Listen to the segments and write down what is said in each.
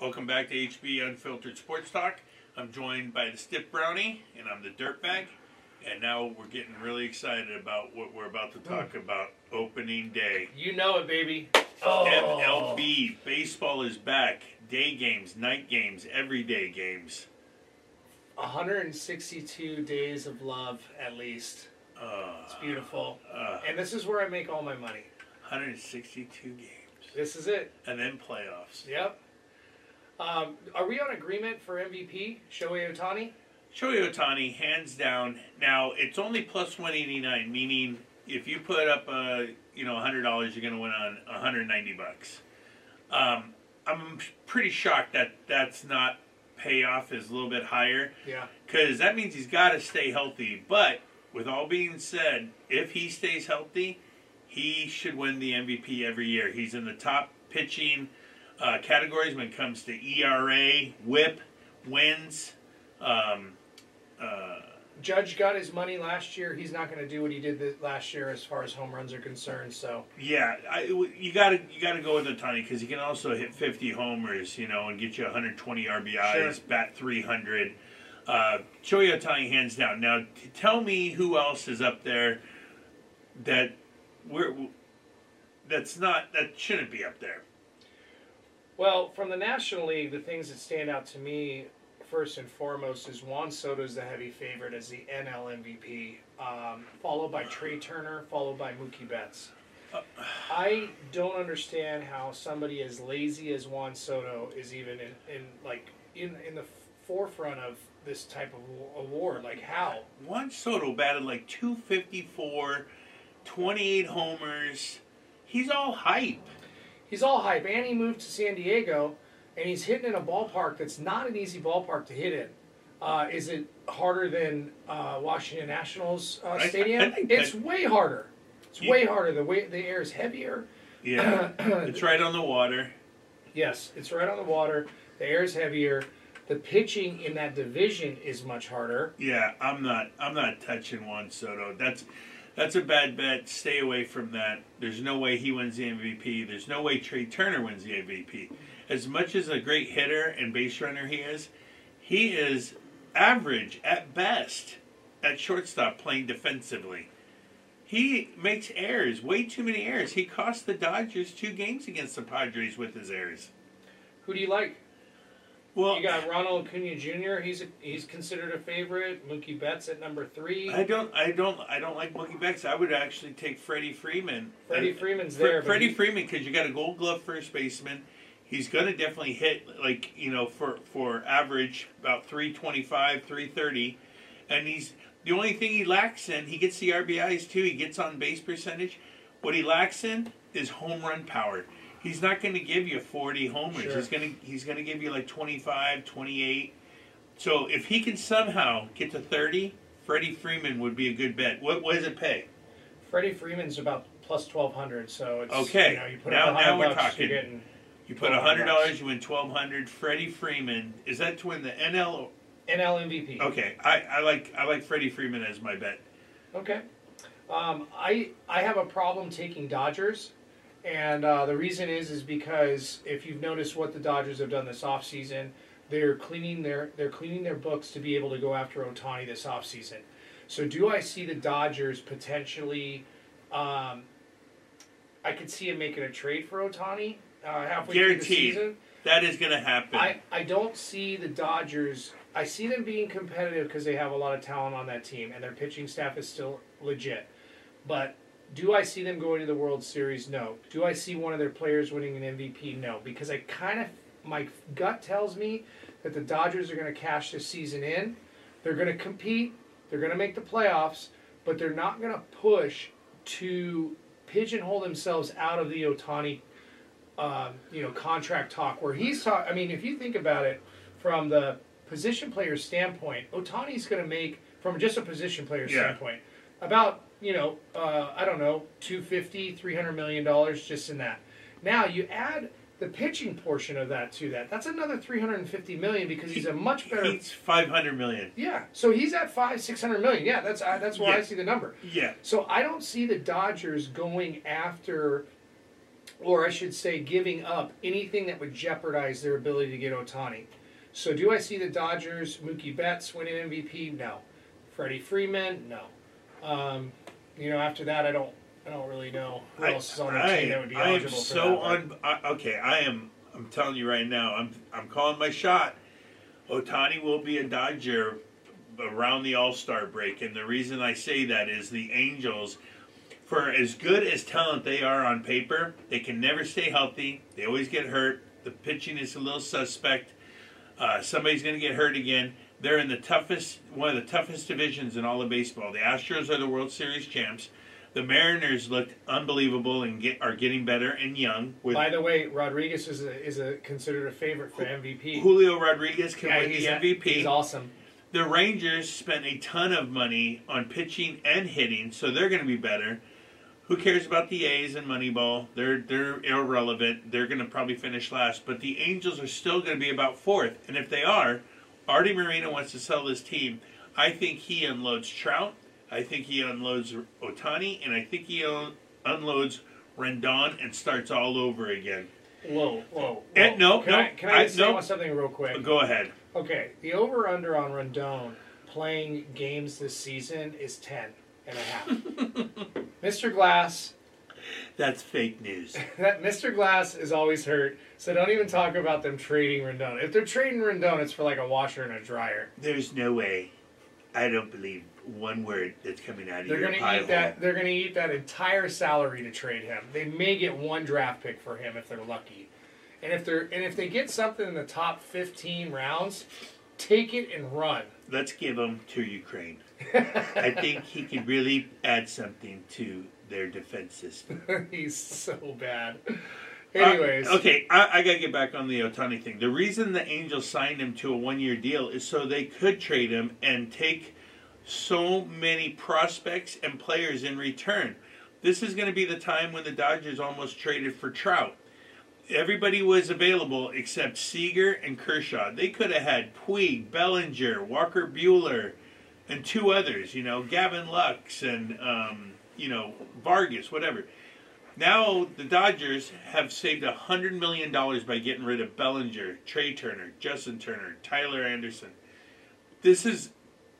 Welcome back to HB Unfiltered Sports Talk. I'm joined by the Stiff Brownie, and I'm the Dirtbag. And now we're getting really excited about what we're about to talk about opening day. You know it, baby. Oh. MLB, baseball is back. Day games, night games, everyday games. 162 days of love, at least. Uh, It's beautiful. uh, And this is where I make all my money. 162 games. This is it. And then playoffs. Yep. Um, are we on agreement for MVP? Shohei Ohtani? Shohei Ohtani, hands down. Now it's only plus one eighty nine, meaning if you put up uh, you know hundred dollars, you're going to win on one hundred ninety bucks. Um, I'm pretty shocked that that's not payoff is a little bit higher Yeah. because that means he's got to stay healthy. But with all being said, if he stays healthy, he should win the MVP every year. He's in the top pitching uh, categories when it comes to ERA, WHIP, wins. Um, uh, Judge got his money last year. He's not going to do what he did last year as far as home runs are concerned. So, yeah, I, you got to you got to go with Ohtani because he can also hit 50 homers, you know, and get you 120 RBIs, Sure. bat 300. Uh, Shohei Ohtani hands down. Now, t- tell me who else is up there that we're that's not that shouldn't be up there. Well, from the National League, the things that stand out to me first and foremost is Juan Soto is the heavy favorite as the NL MVP, um, followed by Trea Turner, followed by Mookie Betts. I don't understand how somebody as lazy as Juan Soto is even in, in like in in the forefront of this type of award. Like how? Juan Soto batted like 254, 28 homers. He's all hype. He's all hype, and he moved to San Diego, and he's hitting in a ballpark that's not an easy ballpark to hit in. Uh, is it harder than uh, Washington Nationals uh, I- I Stadium? it's that- way harder. It's You- way harder. The way the air is heavier. Yeah, it's right on the water. Yes, it's right on the water. The air is heavier. The pitching in that division is much harder. Yeah, I'm not. I'm not touching Juan Soto. That's that's a bad bet. Stay away from that. There's no way he wins the MVP. There's no way Trea Turner wins the MVP. As much as a great hitter and base runner he is, he is average at best at shortstop playing defensively. He makes errors, way too many errors. He cost the Dodgers two games against the Padres with his errors. Who do you like? Well, You got Ronald Acuna Jr. He's a, he's considered a favorite. Mookie Betts at number three. I don't, I don't, I don't like Mookie Betts. I would actually take Freddie Freeman. Freddie Freeman's Fre- there. Freddie he- Freeman, because you got a Gold Glove first baseman. He's going to definitely hit like you know for for average about three twenty five, three thirty, and he's the only thing he lacks in. He gets the RBIs too. He gets on base percentage. What he lacks in is home run power. He's not going to give you 40 homers. Sure. He's going to he's going to give you like 25, 28. So if he can somehow get to 30, Freddie Freeman would be a good bet. What what does it pay? Freddie Freeman's about plus twelve hundred, so it's Okay, You know, you put now- now we're bucks, talking. You're getting You put $1,200 hundred dollars, you win twelve hundred. Freddie Freeman is that to win the NL? NL MVP. Okay, I, I like I like Freddie Freeman as my bet. Okay. Um, I I have a problem taking Dodgers, and uh, the reason is is because if you've noticed what the Dodgers have done this offseason, they're cleaning their they're cleaning their books to be able to go after Ohtani this offseason. So do I see the Dodgers potentially? Um, I could see him making a trade for Ohtani uh, halfway through the season. That is going to happen. I, I don't see the Dodgers. I see them being competitive because they have a lot of talent on that team and their pitching staff is still legit. But do I see them going to the World Series? No. Do I see one of their players winning an MVP? No. Because I kind of, my gut tells me that the Dodgers are going to cash this season in. They're going to compete. They're going to make the playoffs, but they're not going to push to pigeonhole themselves out of the Ohtani um, you know, contract talk where he's talk. I mean, if you think about it from the position player standpoint, Ohtani's going to make from just a position player Yeah. standpoint about you know uh, I don't know 250 300 million dollars just in that. Now you add the pitching portion of that to that. That's another 350 million because he's a much better. He's five hundred million. Yeah, so he's at five, six hundred million. Yeah, that's uh, that's where I see the number. Yeah, So I don't see the Dodgers going after or I should say, giving up anything that would jeopardize their ability to get Ohtani. So, do I see the Dodgers, Mookie Betts winning MVP? No. Freddie Freeman? No. Um, you know, after that, I don't, I don't really know who I, else is on the I- team that would be I am eligible for so that. un. I, okay, I am. I'm telling you right now. I'm. I'm calling my shot. Ohtani will be a Dodger around the All Star break, and the reason I say that is the Angels, for as good as talent they are on paper, they can never stay healthy. They always get hurt. The pitching is a little suspect. Uh, somebody's going to get hurt again. They're in the toughest, one of the toughest divisions in all of baseball. The Astros are the World Series champs. The Mariners looked unbelievable and get, are getting better and young. With By the way, Rodriguez is a, is a considered a favorite for MVP. Julio Rodriguez can Yeah, win he's, MVP. He's awesome. The Rangers spent a ton of money on pitching and hitting, so they're going to be better. Who cares about the A's and Moneyball? They're they're irrelevant. They're going to probably finish last, but the Angels are still going to be about fourth. And if they are, Artie Moreno wants to sell this team. I think he unloads Trout. I think he unloads Ohtani, and I think he un- unloads Rendon and starts all over again. Whoa, whoa. Eh, whoa. no, can no, I, can I, I- say no. something real quick? Go ahead. Okay, the over under on Rendon playing games this season is 10 and a half. Mr. Glass, That's fake news. that Mr. Glass is always hurt, so don't even talk about them trading Rendon. If they're trading Rendon, it's for like a washer and a dryer. There's no way. I don't believe one word that's coming out of They're your gonna eat hole. that. They're gonna eat that entire salary to trade him. They may get one draft pick for him if they're lucky, and if they're and if they get something in the top fifteen rounds, take it and run. Let's give him to Ukraine. I think he could really add something to their defense system. He's so bad. Uh, Anyways, okay, I, I got to get back on the Ohtani thing. The reason the Angels signed him to a one-year deal is so they could trade him and take so many prospects and players in return. This is going to be the time when the Dodgers almost traded for Trout. Everybody was available except Seager and Kershaw. They could have had Puig, Bellinger, Walker Buehler, and two others. You know, Gavin Lux and um, you know Vargas, whatever. Now the Dodgers have saved a hundred million dollars by getting rid of Bellinger, Trea Turner, Justin Turner, Tyler Anderson. This is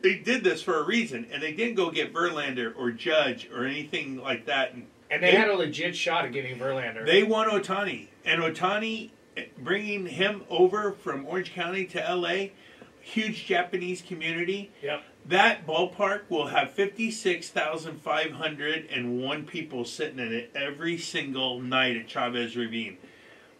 they did this for a reason, and they didn't go get Verlander or Judge or anything like that. And and they had a legit shot at getting Verlander. they want Ohtani, and Ohtani eh, bringing him over from Orange County to L.A. Huge Japanese community. yep. That ballpark will have 56,501 people sitting in it every single night at Chavez Ravine.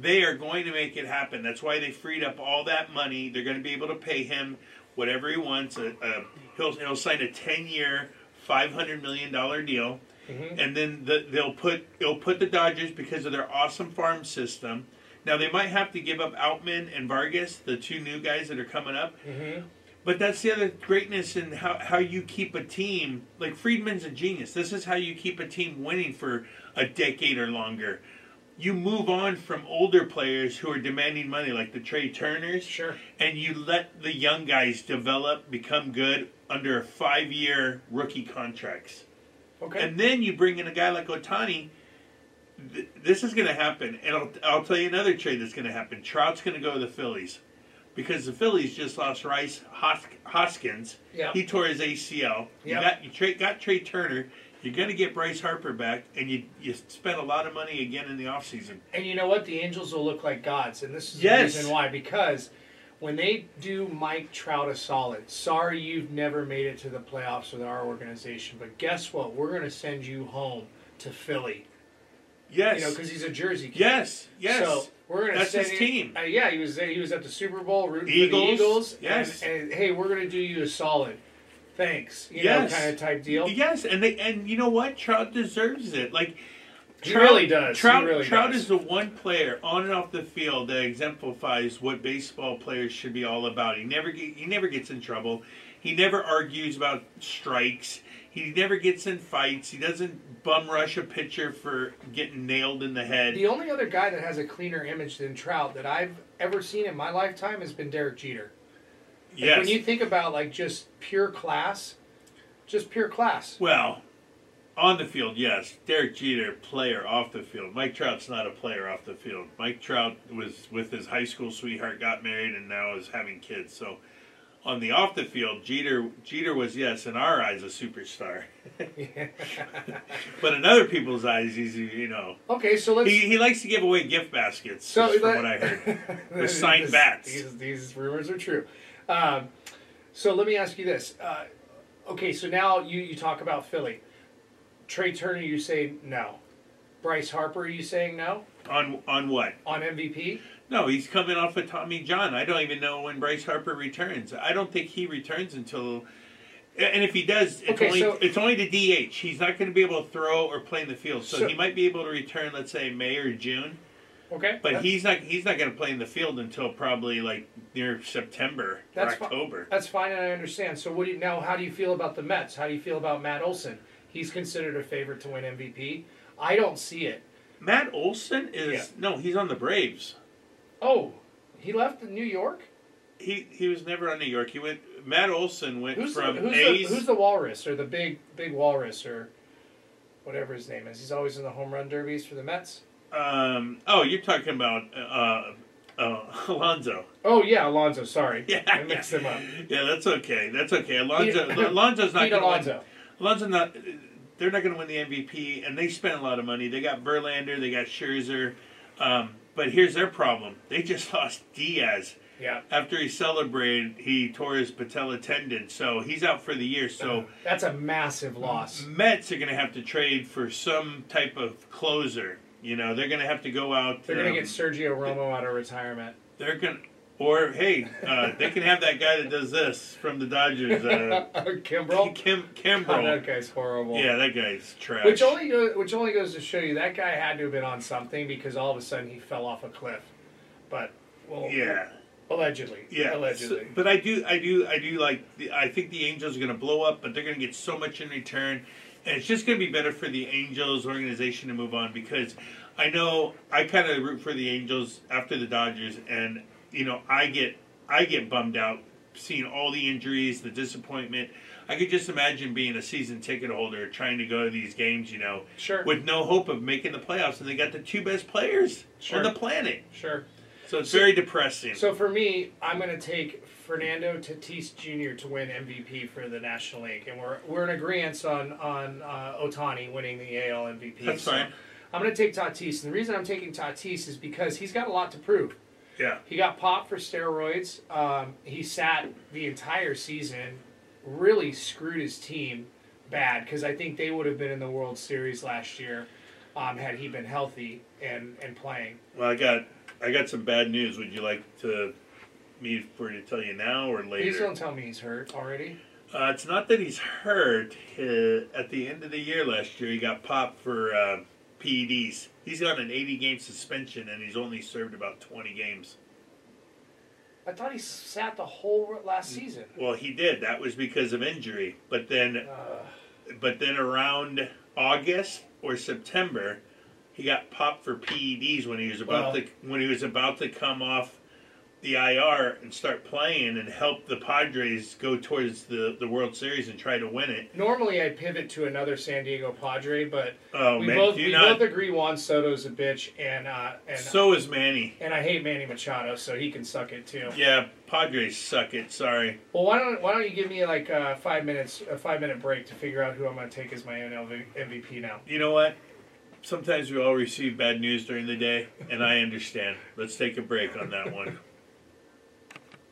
They are going to make it happen. That's why they freed up all that money. They're going to be able to pay him whatever he wants. Uh, uh, he'll, he'll sign a 10 year, $500 million deal. Mhm. And then the, they'll put they'll put the Dodgers because of their awesome farm system. Now they might have to give up Outman and Vargas, the two new guys that are coming up. hmm But that's the other greatness in how, how you keep a team. Like Friedman's a genius. This is how you keep a team winning for a decade or longer. You move on from older players who are demanding money, like the Trea Turners, Sure. and you let the young guys develop, become good under five year rookie contracts. Okay. And then you bring in a guy like Ohtani. Th- This is going to happen, and I'll, I'll tell you another trade that's going to happen. Trout's going to go to the Phillies because the Phillies just lost Rice Hos- Hoskins. yeah. He tore his ACL. You Yep. got you tra- got Trea Turner. You're going to get Bryce Harper back, and you you spent a lot of money again in the offseason. And you know what? The Angels will look like gods, and this is Yes. the reason why. Because when they do Mike Trout a solid, sorry you've never made it to the playoffs with our organization, but guess what? We're going to send you home to Philly. Yes. You know, because he's a Jersey kid. yes. Yes. So we're to That's his you- team. Uh, yeah, he was he was at the Super Bowl rooting for Eagles, the Eagles. yes. And, and hey, we're going to do you a solid. Thanks. You Yes. know, kind of type deal. Yes, and they and you know what? Trout deserves it. Like He really does. Trout, really Trout does. is the one player on and off the field that exemplifies what baseball players should be all about. He never get, he never gets in trouble. He never argues about strikes. He never gets in fights. He doesn't bum rush a pitcher for getting nailed in the head. The only other guy that has a cleaner image than Trout that I've ever seen in my lifetime has been Derek Jeter. Like, yes. When you think about like just pure class, just pure class. well, On the field, yes. Derek Jeter, player off the field. Mike Trout's not a player off the field. Mike Trout was with his high school sweetheart, got married, and now is having kids. So, on the off the field, Jeter Jeter was yes in our eyes a superstar, but in other people's eyes, he's you know okay, so let's. he, he likes to give away gift baskets. so from let- what I heard, with signed This- bats. These, these rumors are true. Um, so let me ask you this. Uh, okay, so now you, you talk about Philly. Trea Turner, you say no. Bryce Harper, are you saying no on on what? on MVP? No, he's coming off of Tommy John. I don't even know when Bryce Harper returns. I don't think he returns until. And if he does, it's Okay, only so- it's only to DH. He's not going to be able to throw or play in the field, so, So- he might be able to return, let's say May or June. Okay, But he's not he's not going to play in the field until probably like near September or That's fi- that's fine, and I understand. So what do you, now? How do you feel about the Mets? How do you feel about Matt Olson? He's considered a favorite to win MVP. I don't see it. Matt Olson is Yeah. no, he's on the Braves. Oh, he left New York. He he was never on New York. He went. Matt Olson went Who's the, from who's, A's. the, who's the walrus or the big big walrus or whatever his name is? He's always in the home run derbies for the Mets. um, oh, you're talking about uh, uh, Alonso. Oh yeah, Alonso. Sorry, Yeah, I mixed them up. Yeah, that's okay. That's okay. Alonso, Pete- Alonso's not going to win. Alonso. Alonso not. They're not going to win the MVP, and they spent a lot of money. They got Verlander, they got Scherzer, um, but here's their problem: they just lost Diaz. Yeah, After he celebrated, he tore his patella tendon, so he's out for the year. So that's a massive loss. Mets are going to have to trade for some type of closer. You know, they're going to have to go out. They're um, get Sergio Romo out of retirement. They're going. Or hey, uh, they can have that guy that does this from the Dodgers, uh, Kimbrel. Kim Kimbrel. that guy's horrible. Yeah, that guy's trash. Which only go, which only goes to show you that guy had to have been on something because all of a sudden he fell off a cliff. But well, yeah, allegedly, yeah. allegedly. So- but I do, I do, I do like. The, I think the Angels are going to blow up, but they're going to get so much in return, and it's just going to be better for the Angels organization to move on because I know I kind of root for the Angels after the Dodgers, and you know I get, I get bummed out seeing all the injuries, the disappointment. I could just imagine being a season ticket holder trying to go to these games, you know, Sure, with no hope of making the playoffs, and they got the two best players Sure. on the planet. sure. So it's So- very depressing. So for me, I'm going to take Fernando Tatis Jr. to win MVP for the National League, and we're we're in agreement on on uh, Ohtani winning the AL MVP. That's So fine. I'm going to take Tatis, and the reason I'm taking Tatis is because he's got a lot to prove. Yeah. He got popped for steroids. Um, he sat the entire season, really screwed his team bad because I think they would have been in the World Series last year um, had he been healthy and, and playing. Well, I got I got some bad news. Would you like to me for to tell you now or later? Please don't tell me he's hurt already. Uh, it's not that he's hurt. Uh, at the end of the year last year, he got popped for uh, PEDs. He's got an 80 game suspension, and he's only served about 20 games. I thought he sat the whole last season. Well, he did. That was because of injury. But then, Uh, but then around August or September, he got popped for PEDs when he was about Well- to when he was about to come off the IR and start playing and help the Padres go towards the, the World Series and try to win it. normally I'd pivot to another San Diego Padre, but Oh we man, both we not. both agree Juan Soto's a bitch, and uh, and so is Manny. and I hate Manny Machado, so he can suck it too. Yeah, Padres suck it. Sorry. Well, why don't why don't you give me like uh, five minutes, a five minute break to figure out who I'm going to take as my NL MVP now? You know what? Sometimes we all receive bad news during the day, and I understand. Let's take a break on that one.